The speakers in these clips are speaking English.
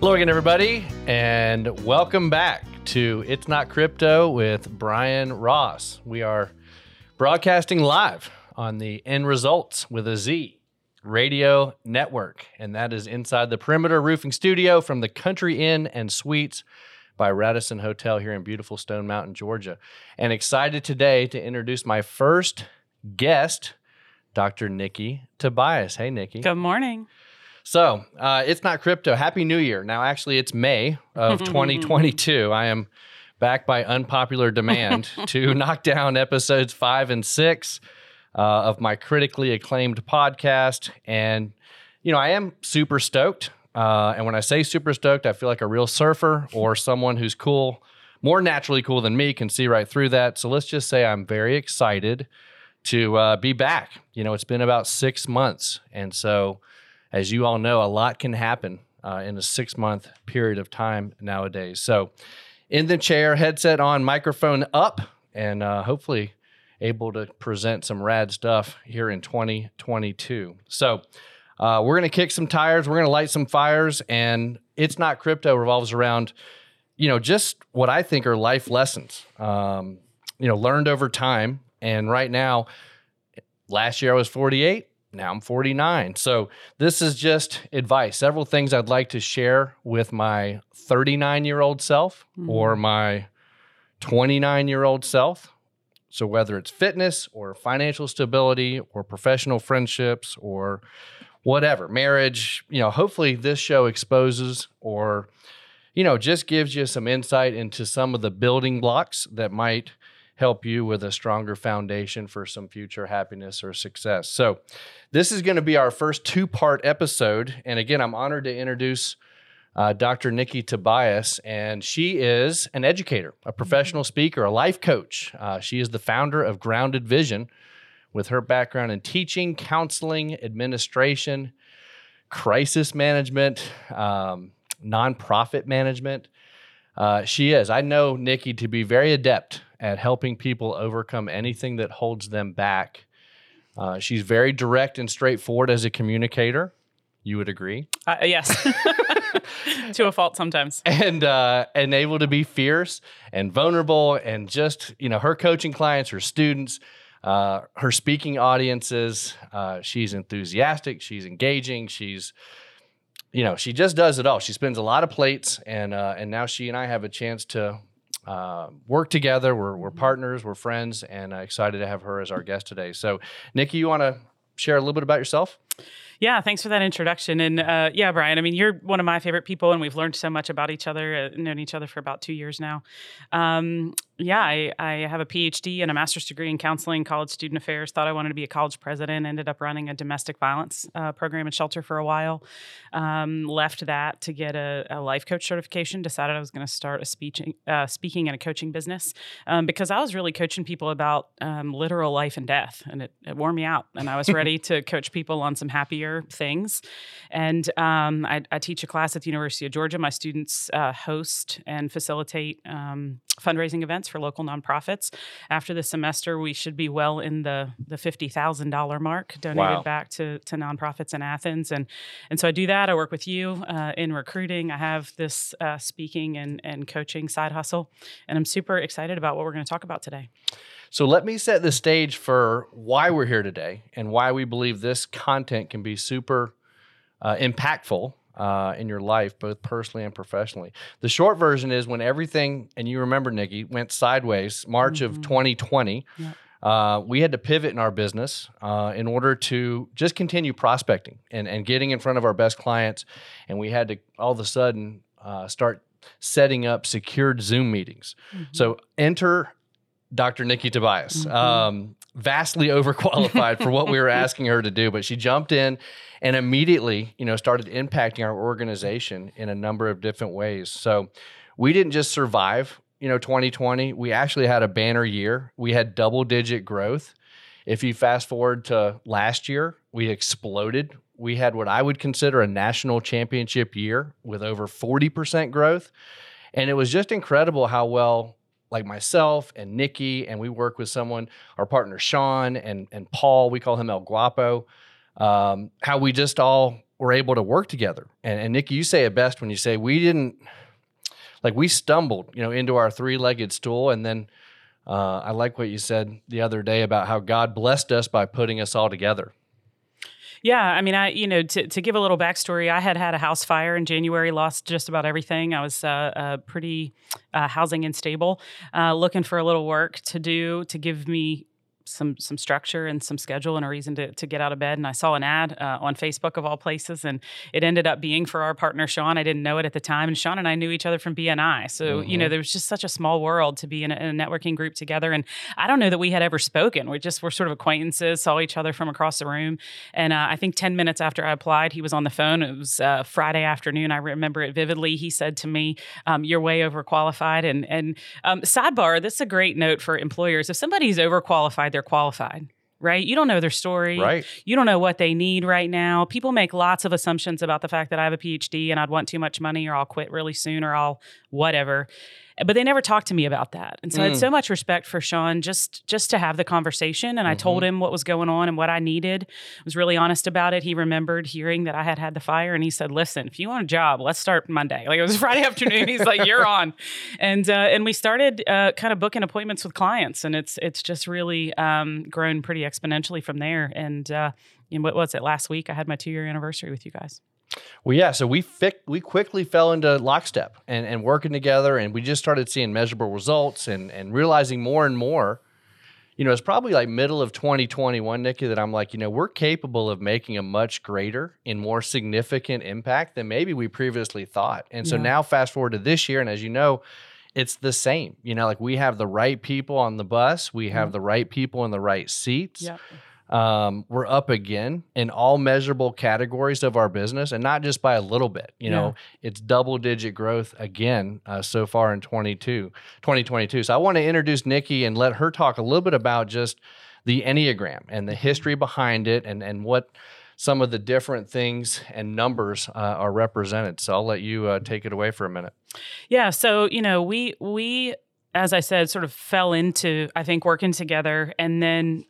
Hello again, everybody, and welcome back to It's Not Crypto with Brian Ross. We are broadcasting live on the End Results with a Z radio network, and that is inside the Perimeter Roofing Studio from the Country Inn and Suites by Radisson Hotel here in beautiful Stone Mountain, Georgia. And excited today to introduce my first guest, Dr. Nikki Tobias. Hey, Nikki. Good morning. So uh, it's not crypto. Happy New Year. Now, actually, it's May of 2022. I am back by unpopular demand to knock down episodes five and six uh, of my critically acclaimed podcast. And, you know, I am super stoked. Uh, and when I say super stoked, I feel like a real surfer or someone who's cool, more naturally cool than me, can see right through that. So let's just say I'm very excited to uh, be back. You know, it's been about six months. And so, as you all know, a lot can happen uh, in a six month period of time nowadays. So, in the chair, headset on, microphone up, and uh, hopefully able to present some rad stuff here in 2022. So, uh, we're going to kick some tires, we're going to light some fires, and it's not crypto revolves around, you know, just what I think are life lessons, um, you know, learned over time. And right now, last year I was 48 now I'm 49. So this is just advice. Several things I'd like to share with my 39 year old self mm-hmm. or my 29 year old self. So whether it's fitness or financial stability or professional friendships or whatever, marriage, you know, hopefully this show exposes or you know, just gives you some insight into some of the building blocks that might help you with a stronger foundation for some future happiness or success. So, this is going to be our first two part episode. And again, I'm honored to introduce uh, Dr. Nikki Tobias, and she is an educator, a professional speaker, a life coach. Uh, she is the founder of Grounded Vision with her background in teaching, counseling, administration, crisis management, um, nonprofit management. Uh, she is. I know Nikki to be very adept at helping people overcome anything that holds them back. Uh, she's very direct and straightforward as a communicator. You would agree? Uh, yes, to a fault sometimes. And uh, and able to be fierce and vulnerable, and just you know her coaching clients, her students, uh, her speaking audiences. Uh, she's enthusiastic. She's engaging. She's you know she just does it all. She spins a lot of plates, and uh, and now she and I have a chance to uh, work together. We're, we're partners, we're friends, and uh, excited to have her as our guest today. So, Nikki, you want to share a little bit about yourself? Yeah, thanks for that introduction. And uh, yeah, Brian, I mean, you're one of my favorite people, and we've learned so much about each other, uh, known each other for about two years now. Um, yeah, I, I, have a PhD and a master's degree in counseling, college student affairs. Thought I wanted to be a college president. Ended up running a domestic violence uh, program and shelter for a while. Um, left that to get a, a, life coach certification. Decided I was going to start a speaking, uh, speaking and a coaching business um, because I was really coaching people about um, literal life and death, and it, it wore me out. And I was ready to coach people on some happier things. And um, I, I, teach a class at the University of Georgia. My students uh, host and facilitate um, fundraising events for local nonprofits. After the semester, we should be well in the the fifty thousand dollar mark donated wow. back to to nonprofits in Athens, and and so I do that. I work with you uh, in recruiting. I have this uh, speaking and and coaching side hustle, and I'm super excited about what we're going to talk about today. So let me set the stage for why we're here today and why we believe this content can be super uh, impactful uh, in your life, both personally and professionally. The short version is when everything, and you remember, Nikki, went sideways, March mm-hmm. of 2020. Uh, we had to pivot in our business uh, in order to just continue prospecting and, and getting in front of our best clients. And we had to all of a sudden uh, start setting up secured Zoom meetings. Mm-hmm. So enter Dr. Nikki Tobias. Mm-hmm. Um, vastly overqualified for what we were asking her to do, but she jumped in and immediately, you know, started impacting our organization in a number of different ways. So we didn't just survive, you know, 2020. We actually had a banner year. We had double digit growth. If you fast forward to last year, we exploded. We had what I would consider a national championship year with over 40% growth. And it was just incredible how well like myself and Nikki, and we work with someone, our partner Sean and and Paul. We call him El Guapo. Um, how we just all were able to work together. And, and Nikki, you say it best when you say we didn't like we stumbled, you know, into our three-legged stool, and then uh, I like what you said the other day about how God blessed us by putting us all together. Yeah, I mean, I you know to to give a little backstory, I had had a house fire in January, lost just about everything. I was uh, uh, pretty uh, housing unstable, uh, looking for a little work to do to give me some some structure and some schedule and a reason to, to get out of bed. And I saw an ad uh, on Facebook of all places, and it ended up being for our partner Sean. I didn't know it at the time, and Sean and I knew each other from BNI. So mm-hmm. you know, mm-hmm. there was just such a small world to be in a, in a, networking group together. And I don't know that we had ever spoken. We just were sort of acquaintances, saw each other from across the room. And uh, I think ten minutes after I applied, he was on the phone. It was uh, Friday afternoon. I remember it vividly. He said to me, um, "You're way overqualified." And and um, sidebar, this is a great note for employers. If somebody's overqualified, they're they're qualified right? You don't know their story. Right. You don't know what they need right now. People make lots of assumptions about the fact that I have a PhD and I'd want too much money or I'll quit really soon or I'll whatever but they never talked to me about that. And so mm. I had so mm. much respect for Sean just just to have the conversation. And mm-hmm. I told mm-hmm. him what was going on and what I needed. I was really honest about it. He remembered hearing that I had had the fire, and he said, "Listen, if you want a job, let's start Monday." Like it was Friday afternoon. He's like, "You're on," and uh, and we started uh, kind of booking appointments with clients, and it's it's just really um, grown pretty exponentially from there. And uh, what was it last week? I had my two year anniversary with you guys. Well, yeah. So we we quickly fell into lockstep and, and working together, and we just started seeing measurable results and and realizing more and more. You know, it's probably like middle of 2021, Nikki, that I'm like, you know, we're capable of making a much greater and more significant impact than maybe we previously thought. And so yeah. now, fast forward to this year, and as you know, it's the same. You know, like we have the right people on the bus, we have mm-hmm. the right people in the right seats. Yep. Um, we're up again in all measurable categories of our business and not just by a little bit. You yeah. know, it's double digit growth again uh, so far in 22, 2022. So I want to introduce Nikki and let her talk a little bit about just the Enneagram and the history behind it and, and what some of the different things and numbers uh, are represented. So I'll let you uh, take it away for a minute. Yeah. So, you know, we, we, as I said, sort of fell into, I think, working together. And then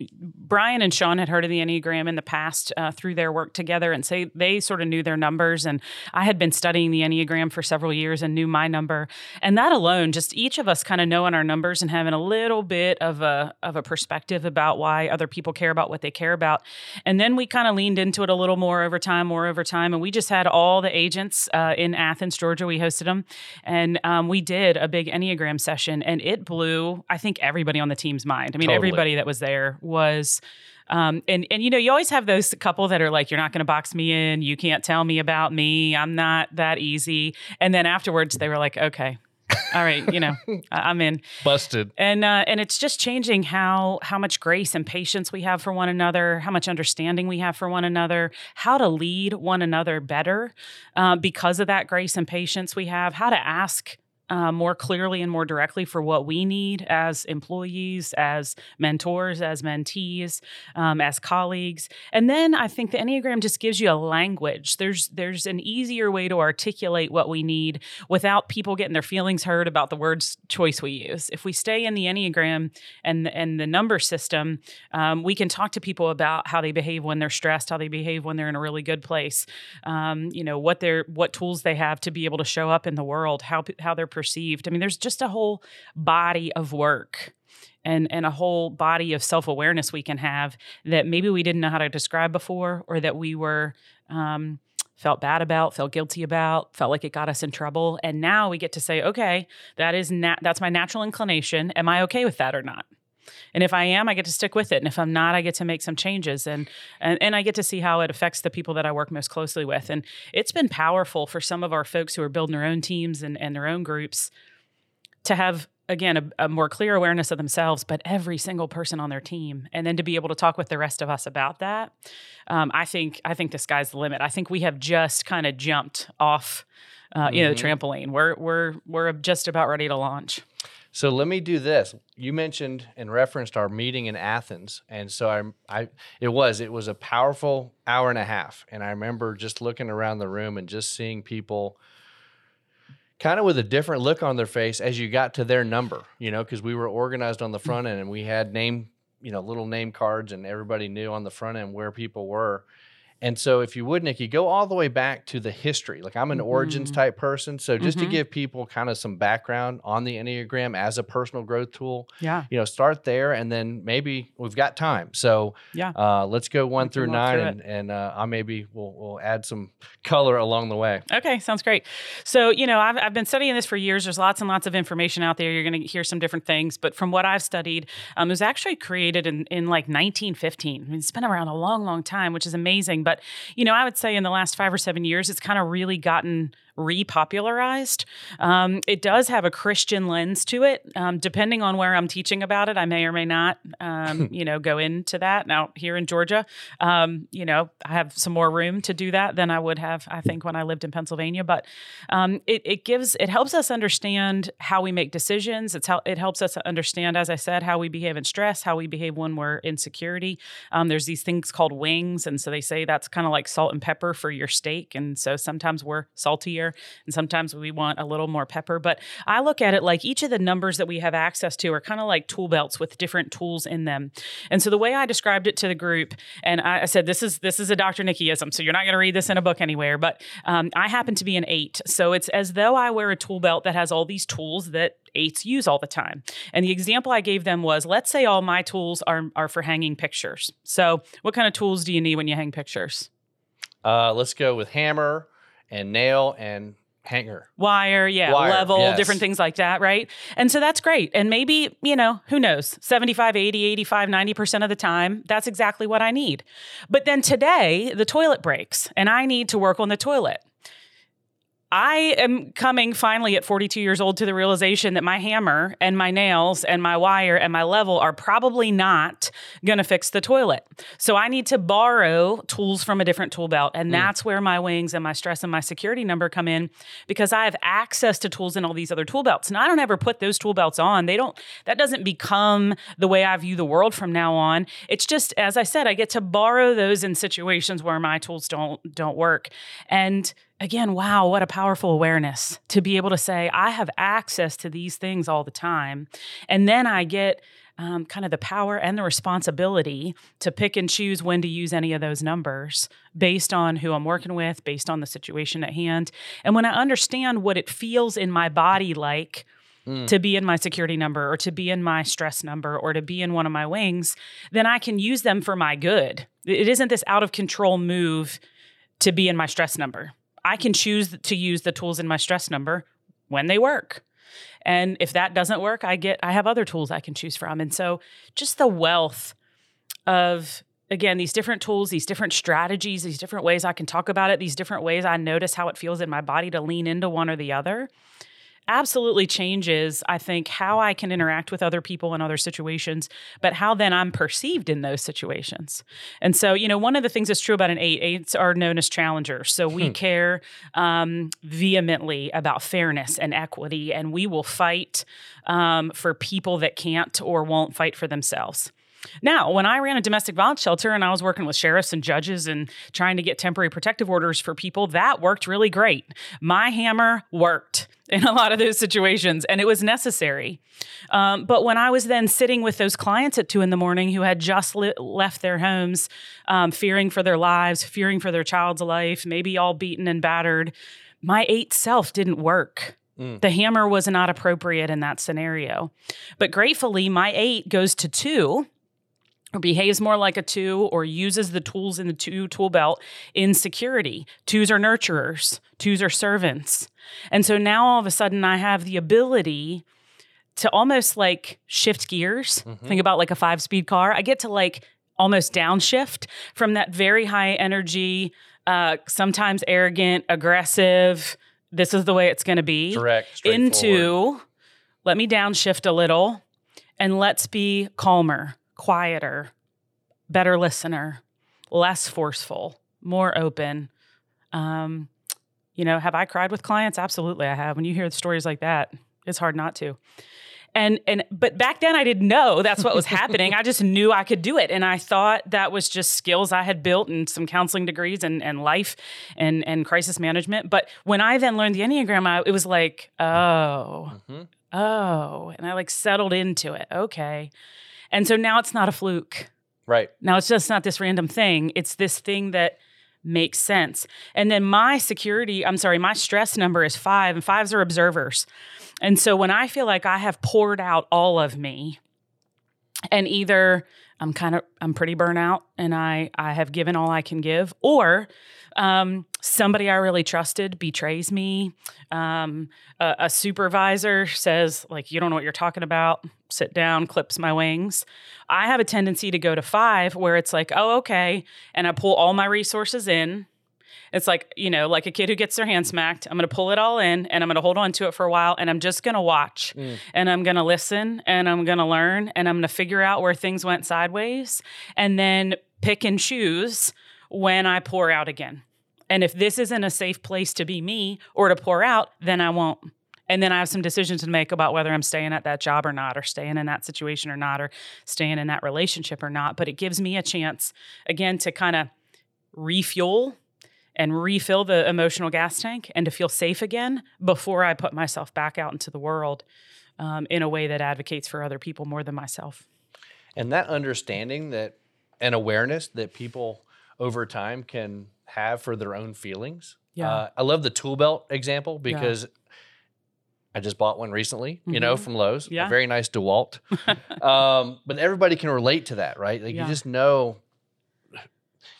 Brian and Sean had heard of the Enneagram in the past uh, through their work together, and say they sort of knew their numbers. And I had been studying the Enneagram for several years and knew my number. And that alone, just each of us kind of knowing our numbers and having a little bit of a of a perspective about why other people care about what they care about. And then we kind of leaned into it a little more over time, more over time, and we just had all the agents uh, in Athens, Georgia. We hosted them, and um, we did a big Enneagram session, and it blew I think everybody on the team's mind. I mean, totally. everybody that was there was um, and and you know you always have those couple that are like you're not going to box me in. You can't tell me about me. I'm not that easy. And then afterwards they were like okay. All right you know i'm in. Busted. And uh, and it's just changing how how much grace and patience we have for one another how much understanding we have for one another how to lead one another better uh, because of that grace and patience we have how to ask uh, more clearly and more directly for what we need as employees, as mentors, as mentees, um, as colleagues. And then I think the Enneagram just gives you a language. There's there's an easier way to articulate what we need without people getting their feelings hurt about the words choice we use. If we stay in the Enneagram and and the number system, um, we can talk to people about how they behave when they're stressed, how they behave when they're in a really good place. Um, you know what they're what tools they have to be able to show up in the world, how how they're perceived. I mean, there's just a whole body of work and and a whole body of self-awareness we can have that maybe we didn't know how to describe before or that we were um, felt bad about felt guilty about felt like it got us in trouble. And now we get to say okay that is nat- that's my natural inclination. Am i okay with that or not and if I am, I get to stick with it. And if I'm not, I get to make some changes and, and and I get to see how it affects the people that I work most closely with. And it's been powerful for some of our folks who are building their own teams and, and their own groups to have again a, a, more clear awareness of themselves but every single person on their team and then to be able to talk with the rest of us about that um, i think i think the sky's the limit i think we have just kind of jumped off uh, mm-hmm. you know the mm-hmm. trampoline we're we're we're just about ready to launch so let me do this. You mentioned and referenced our meeting in Athens, and so I, I, it was it was a powerful hour and a half, and I remember just looking around the room and just seeing people kind of with a different look on their face as you got to their number, you know, because we were organized on the front end and we had name, you know, little name cards, and everybody knew on the front end where people were, And so, if you would, Nikki, go all the way back to the history. Like, I'm an origins Mhm. type person. So, just to Mhm. give people kind of some background on the Enneagram as a personal growth tool, Yeah. you know, start there and then maybe we've got time. So, Yeah. uh, let's go one through nine through and, and uh, I maybe we'll, we'll add some color along the way. Okay, sounds great. So, you know, I've, I've been studying this for years. There's lots and lots of information out there. You're going to hear some different things. But from what I've studied, um, it was actually created in, in like 1915. I mean, it's been around a long, long time, which is amazing. But, you know, I would say in the last five or seven years, it's kind of really gotten repopularized. Um, it does have a Christian lens to it. Um, depending on where I'm teaching about it, I may or may not, um, you know, go into that. Now, here in Georgia, um, you know, I have some more room to do that than I would have, I think, when I lived in Pennsylvania. But um, it, it gives, it helps us understand how we make decisions. It's how it helps us understand, as I said, how we behave in stress, how we behave when we're in security. Um, there's these things called wings, and so they say that's kind of like salt and pepper for your steak. And so sometimes we're saltier, and sometimes we want a little more pepper. But I look at it like each of the numbers that we have access to are kind of like tool belts with different tools in them. And so the way I described it to the group, and I, I said this is this is a Dr. Nikkiism, so you're not going to read this in a book anywhere. But um, I happen to be an eight, so it's as though I wear a tool belt that has all these tools that eights use all the time. And the example I gave them was, let's say all my tools are are for hanging pictures. So what kind of tools do you need when you hang pictures? Uh, let's go with hammer and nail and hanger. wire, yeah, Wire, level, yes. different things like that, right? And so that's great. And maybe, you know, who knows, 75, 80, 85, 90% of the time, that's exactly what I need. But then today, the toilet breaks and I need to work on the toilet. I am coming finally at 42 years old to the realization that my hammer and my nails and my wire and my level are probably not going to fix the toilet. So I need to borrow tools from a different tool belt. And mm. that's where my wings and my stress and my security number come in because I have access to tools in all these other tool belts. And I don't ever put those tool belts on. They don't, that doesn't become the way I view the world from now on. It's just, as I said, I get to borrow those in situations where my tools don't, don't work. And again, wow, what a powerful awareness to be able to say, I have access to these things all the time. And then I get um, kind of the power and the responsibility to pick and choose when to use any of those numbers based on who I'm working with, based on the situation at hand. And when I understand what it feels in my body like, to be in my security number or to be in my stress number or to be in one of my wings, then I can use them for my good. It isn't this out of control move to be in my stress number. I can choose to use the tools in my stress number when they work. And if that doesn't work, I get I have other tools I can choose from. And so just the wealth of again these different tools, these different strategies, these different ways I can talk about it, these different ways I notice how it feels in my body to lean into one or the other absolutely changes, I think, how I can interact with other people in other situations, but how then I'm perceived in those situations. And so, you know, one of the things that's true about an eight, eights are known as challengers. So we care um, vehemently about fairness and equity, and we will fight um, for people that can't or won't fight for themselves. Now, when I ran a domestic violence shelter and I was working with sheriffs and judges and trying to get temporary protective orders for people, that worked really great. My hammer worked in a lot of those situations and it was necessary. Um, but when I was then sitting with those clients at two in the morning who had just li- left their homes, um, fearing for their lives, fearing for their child's life, maybe all beaten and battered, my eight self didn't work. The hammer was not appropriate in that scenario. But gratefully, my eight goes to two or behaves more like a two or uses the tools in the two tool belt in security. Twos are nurturers, twos are servants. And so now all of a sudden I have the ability to almost like shift gears. Think about like a five speed car. I get to like almost downshift from that very high energy, uh, sometimes arrogant, aggressive, this is the way it's going to be Direct, into let me downshift a little and let's be calmer, quieter, better listener, less forceful, more open. Um, you know, have I cried with clients? Absolutely, I have. When you hear stories like that, it's hard not to. And and but back then I didn't know that's what was happening. I just knew I could do it, and I thought that was just skills I had built and some counseling degrees and and life and and crisis management. But when I then learned the enneagram, I, it was like, oh, Mhm. oh, and I like settled into it. Okay, and so now it's not a fluke. Right. Now it's just not this random thing. It's this thing that makes sense. And then my security, I'm sorry, my stress number is five, and fives are observers. And so when I feel like I have poured out all of me, and either I'm kind of I'm pretty burnout and I I have given all I can give, or um, somebody I really trusted betrays me. Um, a, a, supervisor says like you don't know what you're talking about. Sit down, clips my wings. I have a tendency to go to five where it's like oh okay, and I pull all my resources in it's like, you know, like a kid who gets their hand smacked. I'm going to pull it all in and I'm going to hold on to it for a while and I'm just going to watch mm. and I'm going to listen and I'm going to learn and I'm going to figure out where things went sideways and then pick and choose when I pour out again. And if this isn't a safe place to be me or to pour out, then I won't. And then I have some decisions to make about whether I'm staying at that job or not, or staying in that situation or not, or staying in that relationship or not. But it gives me a chance, again, to kind of refuel and refill the emotional gas tank and to feel safe again before I put myself back out into the world um, in a way that advocates for other people more than myself. And that understanding that and awareness that people over time can have for their own feelings. Yeah. Uh, I love the tool belt example because yeah. I just bought one recently, you mm-hmm. know, from Lowe's. Yeah. A very nice DeWalt. um, but everybody can relate to that, right? Like yeah. you just know,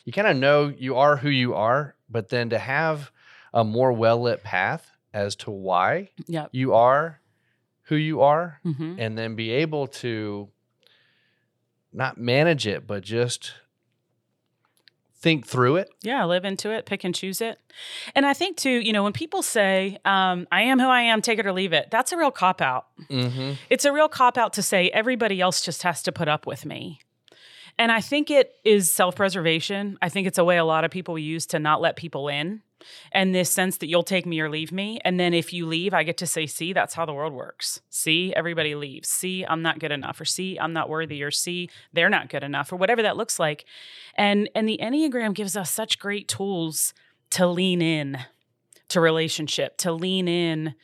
you kind of know you are who you are but then to have a more well lit path as to why yep. you are who you are, mm-hmm. and then be able to not manage it, but just think through it. Yeah, live into it, pick and choose it. And I think too, you know, when people say, um, I am who I am, take it or leave it, that's a real cop out. Mm-hmm. It's a real cop out to say everybody else just has to put up with me. And I think it is self preservation. I think it's a way a lot of people use to not let people in. And this sense that you'll take me or leave me. And then if you leave, I get to say, see, that's how the world works. See, everybody leaves. See, I'm not good enough. Or see, I'm not worthy. Or see, they're not good enough. Or whatever that looks like. And and the Enneagram gives us such great tools to lean in to relationship, to lean in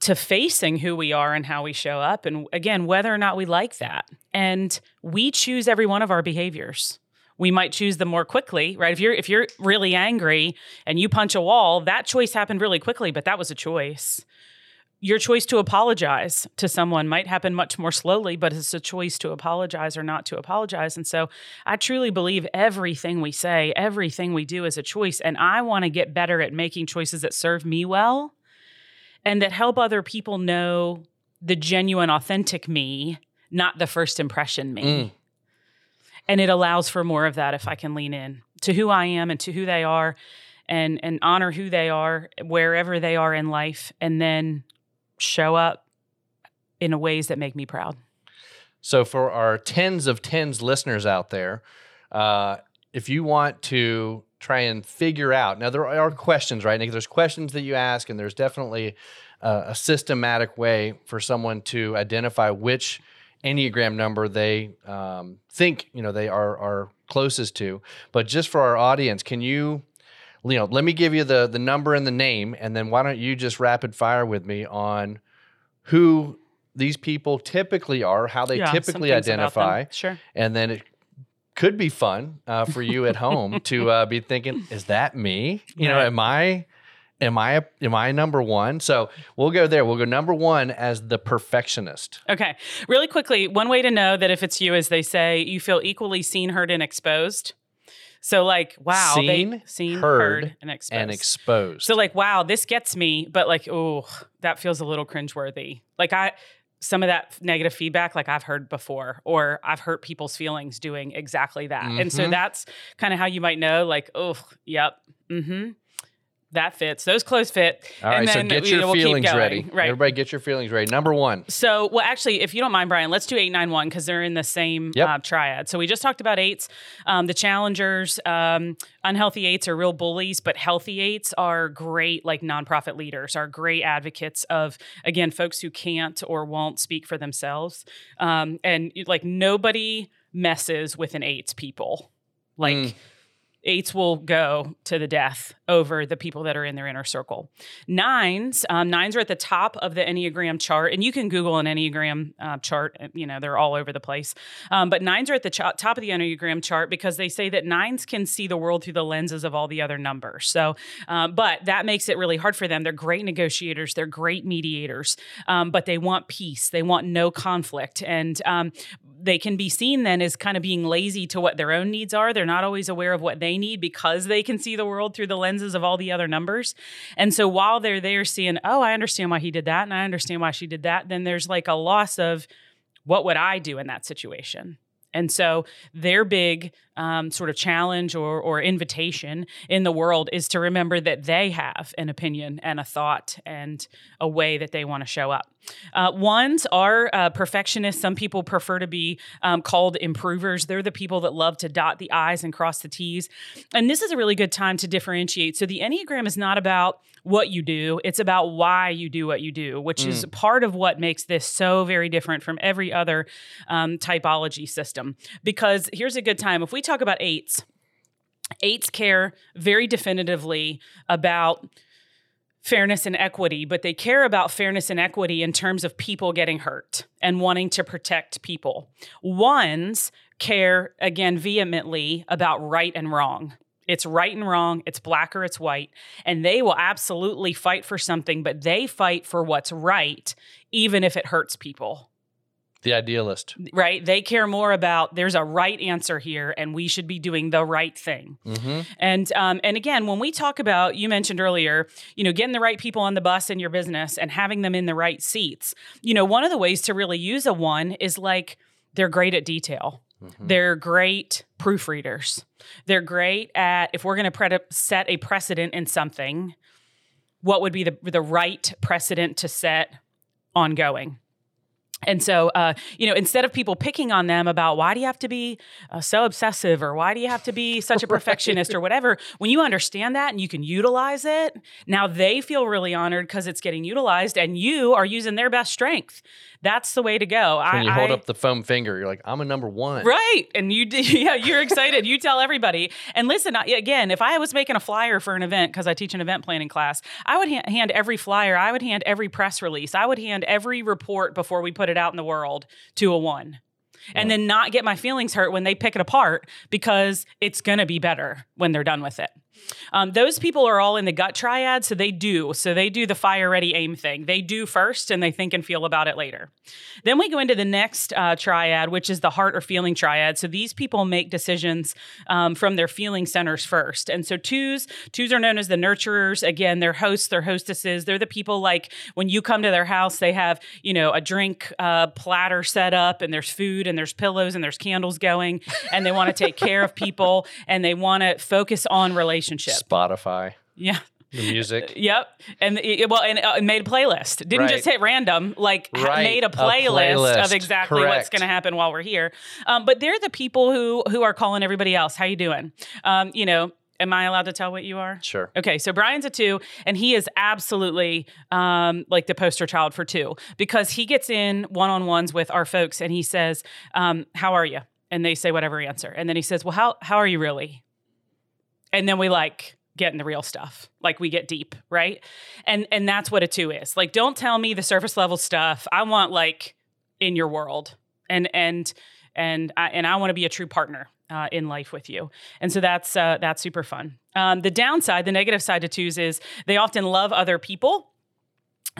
to facing who we are and how we show up. And again, whether or not we like that. And we choose every one of our behaviors. We might choose them more quickly, right? If you're if you're really angry and you punch a wall, that choice happened really quickly, but that was a choice. Your choice to apologize to someone might happen much more slowly, but it's a choice to apologize or not to apologize. And so I truly believe everything we say, everything we do is a choice. And I want to get better at making choices that serve me well and that help other people know the genuine, authentic me, not the first impression me. Mm. And it allows for more of that if I can lean in to who I am and to who they are and and honor who they are wherever they are in life and then show up in ways that make me proud. So for our tens of tens listeners out there, uh, if you want to try and figure out. Now there are questions, right? Nick? There's questions that you ask, and there's definitely uh, a systematic way for someone to identify which enneagram number they um, think you know they are are closest to. But just for our audience, can you? You know, let me give you the the number and the name, and then why don't you just rapid fire with me on who these people typically are, how they yeah, typically identify, sure, and then it could be fun uh, for you at home to uh, be thinking, is that me? You know, am I am I am I number one? So we'll go there. We'll go number one as the perfectionist. Okay, really quickly, one way to know that if it's you is they say you feel equally seen, heard, and exposed. So like, wow, seen, they, seen, heard, heard, and exposed. and exposed. So like, wow, this gets me, but like, oh, that feels a little cringeworthy. Like I, some of that negative feedback like I've heard before or I've hurt people's feelings doing exactly that. Mm-hmm. And so mm-hmm. that's kind of how you might know like, oh, yep. Mhm that fits. Those clothes fit. All right, and then, so get your know, feelings we'll ready. Right. Everybody get your feelings ready. Number one. So, well, actually, if you don't mind, Brian, let's do 891 because they're in the same yep. uh, triad. So we just talked about eights. Um, the challengers, um, unhealthy eights are real bullies, but healthy eights are great, like nonprofit leaders, are great advocates of, again, folks who can't or won't speak for themselves. Um, and like nobody messes with an eights people. Like, mm eights will go to the death over the people that are in their inner circle. Nines, um, nines are at the top of the Enneagram chart, and you can Google an Enneagram uh, chart. You know, they're all over the place. Um, but nines are at the ch- top of the Enneagram chart because they say that nines can see the world through the lenses of all the other numbers. So, um, but that makes it really hard for them. They're great negotiators, they're great mediators, um, but they want peace, they want no conflict. And um, they can be seen then as kind of being lazy to what their own needs are. They're not always aware of what they need because they can see the world through the lenses of all the other numbers. And so while they're there seeing, oh, I understand why he did that and I understand why she did that, then there's like a loss of what would I do in that situation? And so their big um, sort of challenge or, or invitation in the world is to remember that they have an opinion and a thought and a way that they want to show up. Uh, ones are uh, perfectionists. Some people prefer to be um, called improvers. They're the people that love to dot the I's and cross the T's. And this is a really good time to differentiate. So the Enneagram is not about what you do, it's about why you do what you do, which mm. is part of what makes this so very different from every other um, typology system. Because here's a good time if we talk about eights, eights care very definitively about fairness and equity, but they care about fairness and equity in terms of people getting hurt and wanting to protect people. Ones care, again, vehemently about right and wrong. It's right and wrong, it's black or it's white. And they will absolutely fight for something, but they fight for what's right, even if it hurts people the idealist. Right? They care more about there's a right answer here and we should be doing the right thing. Mm-hmm. and um, and again when we talk about you mentioned earlier you know getting the right people on the bus in your business and having them in the right seats you know one of the ways to really use a one is like they're great at detail. Mm-hmm. they're great proofreaders. They're great at if we're going to pre- set a precedent in something what would be the, the right precedent to set ongoing and so, uh, you know, instead of people picking on them about why do you have to be uh, so obsessive or why do you have to be such a perfectionist right. or whatever, when you understand that and you can utilize it, now they feel really honored because it's getting utilized and you are using their best strength. That's the way to go. when you hold I, up the foam finger, you're like, I'm a number one. Right. And you, yeah, you're excited. you tell everybody. And listen, again, if I was making a flyer for an event, because I teach an event planning class, I would ha- hand every flyer, I would hand every press release, I would hand every report before we put it out in the world to a one and then not get my feelings hurt when they pick it apart because it's going to be better when they're done with it. Um, those people are all in the gut triad, so they do. So they do the fire ready aim thing. They do first and they think and feel about it later. Then we go into the next uh, triad, which is the heart or feeling triad. So these people make decisions um, from their feeling centers first. And so twos, twos are known as the nurturers. Again, they're hosts, they're hostesses. They're the people like when you come to their house, they have, you know, a drink uh, platter set up and there's food and there's pillows and there's candles going and they want to take care of people and they want to focus on relationships relationship. Spotify. Yeah. The music. yep. And it, well, and uh, made a playlist. Didn't right. just hit random. Like right. made a playlist, a playlist. of exactly Correct. what's going to happen while we're here. Um, but they're the people who who are calling everybody else. How you doing? Um, you know, Am I allowed to tell what you are? Sure. Okay, so Brian's a two, and he is absolutely um, like the poster child for two because he gets in one on ones with our folks and he says, um, How are you? And they say whatever answer. And then he says, Well, how, how are you really? And then we like get in the real stuff like we get deep right and and that's what a two is like don't tell me the surface level stuff i want like in your world and and and I, and I want to be a true partner uh, in life with you. And so that's uh, that's super fun. Um, the downside, the negative side to twos is they often love other people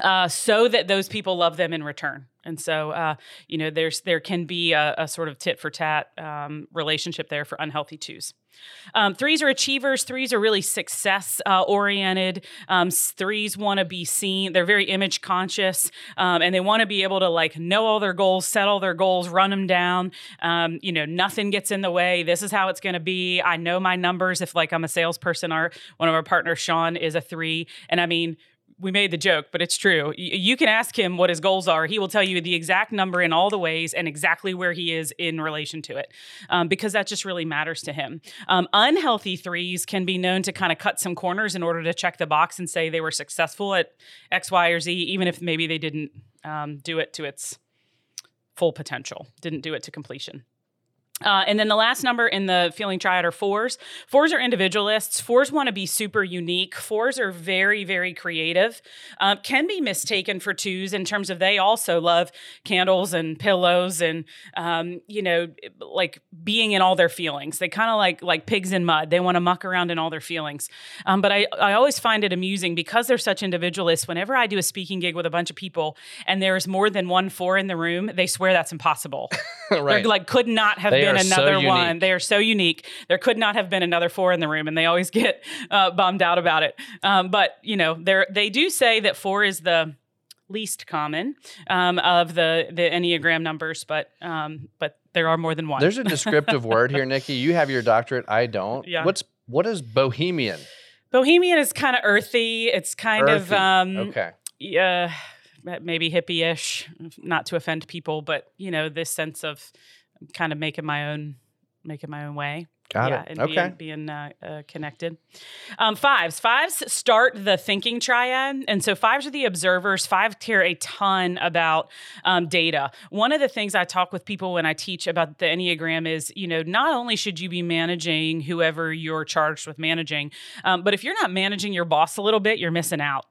uh, so that those people love them in return. And so, uh, you know, there's there can be a, a sort of tit for tat um, relationship there for unhealthy twos. Um, threes are achievers. Threes are really success uh, oriented. Um, threes want to be seen. They're very image conscious, um, and they want to be able to like know all their goals, set all their goals, run them down. Um, you know, nothing gets in the way. This is how it's going to be. I know my numbers. If like I'm a salesperson, our one of our partners, Sean, is a three, and I mean we made the joke, but it's true. You can ask him what his goals are. He will tell you the exact number in all the ways and exactly where he is in relation to it, um, because that just really matters to him. Um, unhealthy threes can be known to kind of cut some corners in order to check the box and say they were successful at X, Y, or Z, even if maybe they didn't um, do it to its full potential, didn't do it to completion. Uh, and then the last number in the feeling triad are fours. Fours are individualists. Fours want to be super unique. Fours are very, very creative. Um, can be mistaken for twos in terms of they also love candles and pillows and um, you know like being in all their feelings. They kind of like like pigs in mud. They want to muck around in all their feelings. Um, but I I always find it amusing because they're such individualists. Whenever I do a speaking gig with a bunch of people and there's more than one four in the room, they swear that's impossible. right. They're like could not have They been are so another one. They are so unique. There could not have been another four in the room, and they always get uh, bummed out about it. Um, but you know, they they do say that four is the least common um, of the the enneagram numbers, but um, but there are more than one. There's a descriptive word here, Nikki. You have your doctorate. I don't. Yeah. What's what is bohemian? Bohemian is kind of earthy. It's kind of um, okay. yeah, maybe hippie-ish, not to offend people, but you know, this sense of kind of making my own making my own way. Got yeah, it. and Okay. being, being uh, uh, connected. Um, fives. Fives start the thinking triad. And so fives are the observers. Five care a ton about um, data. One of the things I talk with people when I teach about the Enneagram is, you know, not only should you be managing whoever you're charged with managing, um, but if you're not managing your boss a little bit, you're missing out.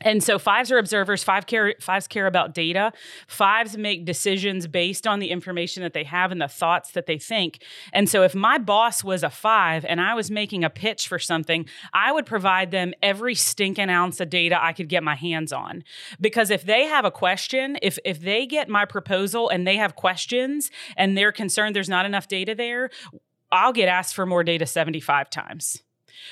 And so fives are observers, five care fives care about data. Fives make decisions based on the information that they have and the thoughts that they think. And so if my boss was a five and I was making a pitch for something, I would provide them every stinking ounce of data I could get my hands on. Because if they have a question, if if they get my proposal and they have questions and they're concerned there's not enough data there, I'll get asked for more data 75 times.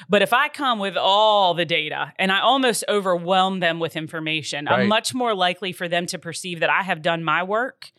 But if I come with all the data and I almost overwhelm them with information, Right. I'm much more likely for them to perceive that I have done my work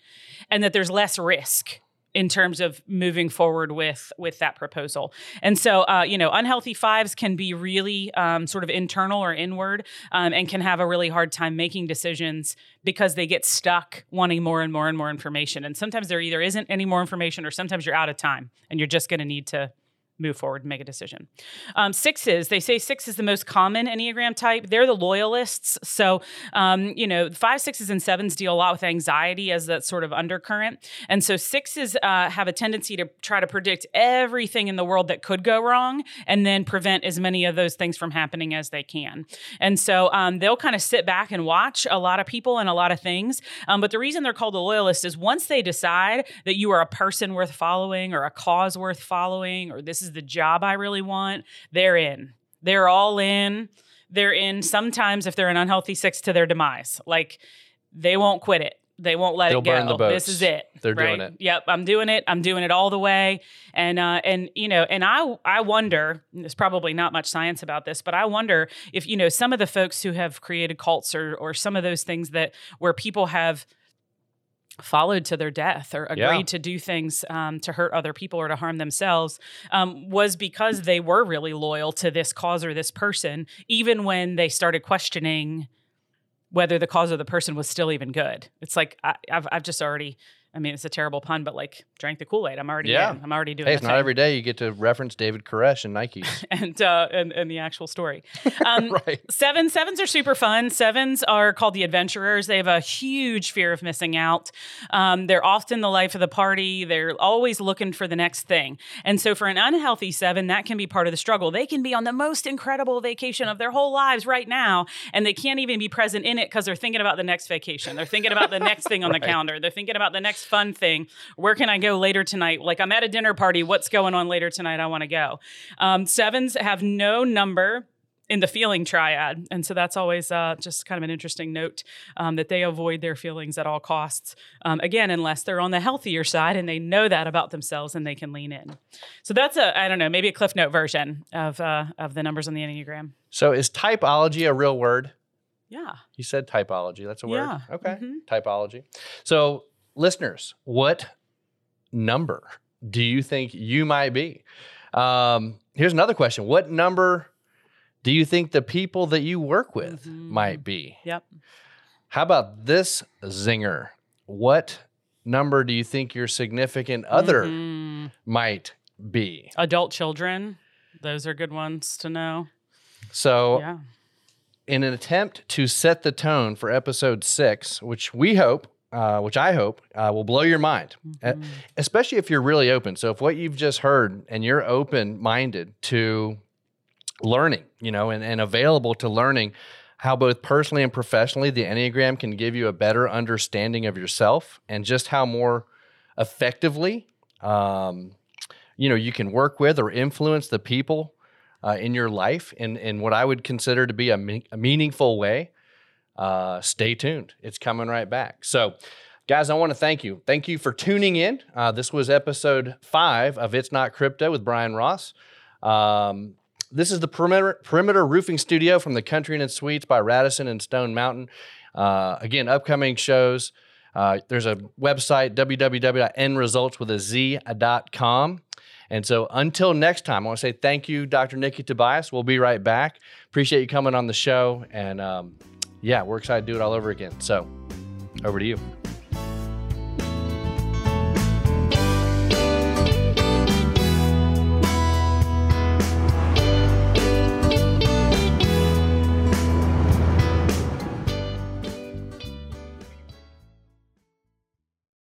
and that there's less risk in terms of moving forward with with that proposal. And so, uh, you know, unhealthy fives can be really um, sort of internal or inward, um, and can have a really hard time making decisions because they get stuck wanting more and more and more information. And sometimes there either isn't any more information, or sometimes you're out of time, and you're just going to need to move forward and make a decision. Um, sixes, they say six is the most common Enneagram type. They're the loyalists. So, um, you know, five, sixes, and sevens deal a lot with anxiety as that sort of undercurrent. And so sixes uh, have a tendency to try to predict everything in the world that could go wrong and then prevent as many of those things from happening as they can. And so um, they'll kind of sit back and watch a lot of people and a lot of things. Um, but the reason they're called a loyalist is once they decide that you are a person worth following or a cause worth following or this is the job I really want, they're in. They're all in. They're in sometimes if they're an unhealthy six to their demise. Like they won't quit it. They won't let They'll it go. burn the This is it. They're doing it. Yep, I'm doing it. I'm doing it all the way. And uh, and you know, and I I wonder. There's probably not much science about this, but I wonder if you know some of the folks who have created cults or or some of those things that where people have followed to their death or agreed Yeah. to do things um, to hurt other people or to harm themselves um, was because they were really loyal to this cause or this person, even when they started questioning whether the cause or the person was still even good. It's like I, I've I've just already. I mean, it's a terrible pun, but like drank the Kool Aid. I'm already Yeah. in. I'm already doing. Hey, it's not thing. every day you get to reference David Koresh and Nikes. and uh, and and the actual story. Um, right. Seven sevens are super fun. Sevens are called the adventurers. They have a huge fear of missing out. Um, they're often the life of the party. They're always looking for the next thing. And so, for an unhealthy seven, that can be part of the struggle. They can be on the most incredible vacation of their whole lives right now, and they can't even be present in it because they're thinking about the next vacation. They're thinking about the next thing on Right. the calendar. They're thinking about the next fun thing. Where can I go later tonight? Like I'm at a dinner party. What's going on later tonight? I want to go. Um, sevens have no number in the feeling triad. And so that's always uh, just kind of an interesting note um, that they avoid their feelings at all costs. Um, again, unless they're on the healthier side and they know that about themselves and they can lean in. So that's a, I don't know, maybe a Cliff Note version of, uh, of the numbers on the Enneagram. So is typology a real word? Yeah. You said typology. That's a word. Yeah. Okay. Mhm. Typology. So, listeners, what number do you think you might be? Um, here's another question. What number do you think the people that you work with Mhm. might be? Yep. How about this zinger? What number do you think your significant other Mhm. might be? Adult children. Those are good ones to know. So, Yeah. in an attempt to set the tone for episode six, which we hope uh, which I hope uh, will blow your mind, mm-hmm. especially if you're really open. So, if what you've just heard and you're open minded to learning, you know, and, and available to learning how both personally and professionally the Enneagram can give you a better understanding of yourself and just how more effectively, um, you know, you can work with or influence the people uh, in your life in, in what I would consider to be a, me- a meaningful way. Uh, stay tuned. It's coming right back. So, guys, I want to thank you. Thank you for tuning in. Uh, this was episode five of It's Not Crypto with Brian Ross. Um, this is the perimeter, perimeter roofing studio from the Country Inn Suites by Radisson and Stone Mountain. Uh, again, upcoming shows. Uh, there's a website, www.endresultswithaz.com. And so until next time, I want to say thank you, Dr. Nikki Tobias. We'll be right back. Appreciate you coming on the show. And um, yeah, we're excited to do it all over again. So over to you.